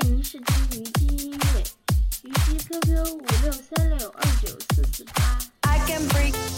欢迎试听虞姬音乐虞姬 qq 五六三六二九四四八。I can break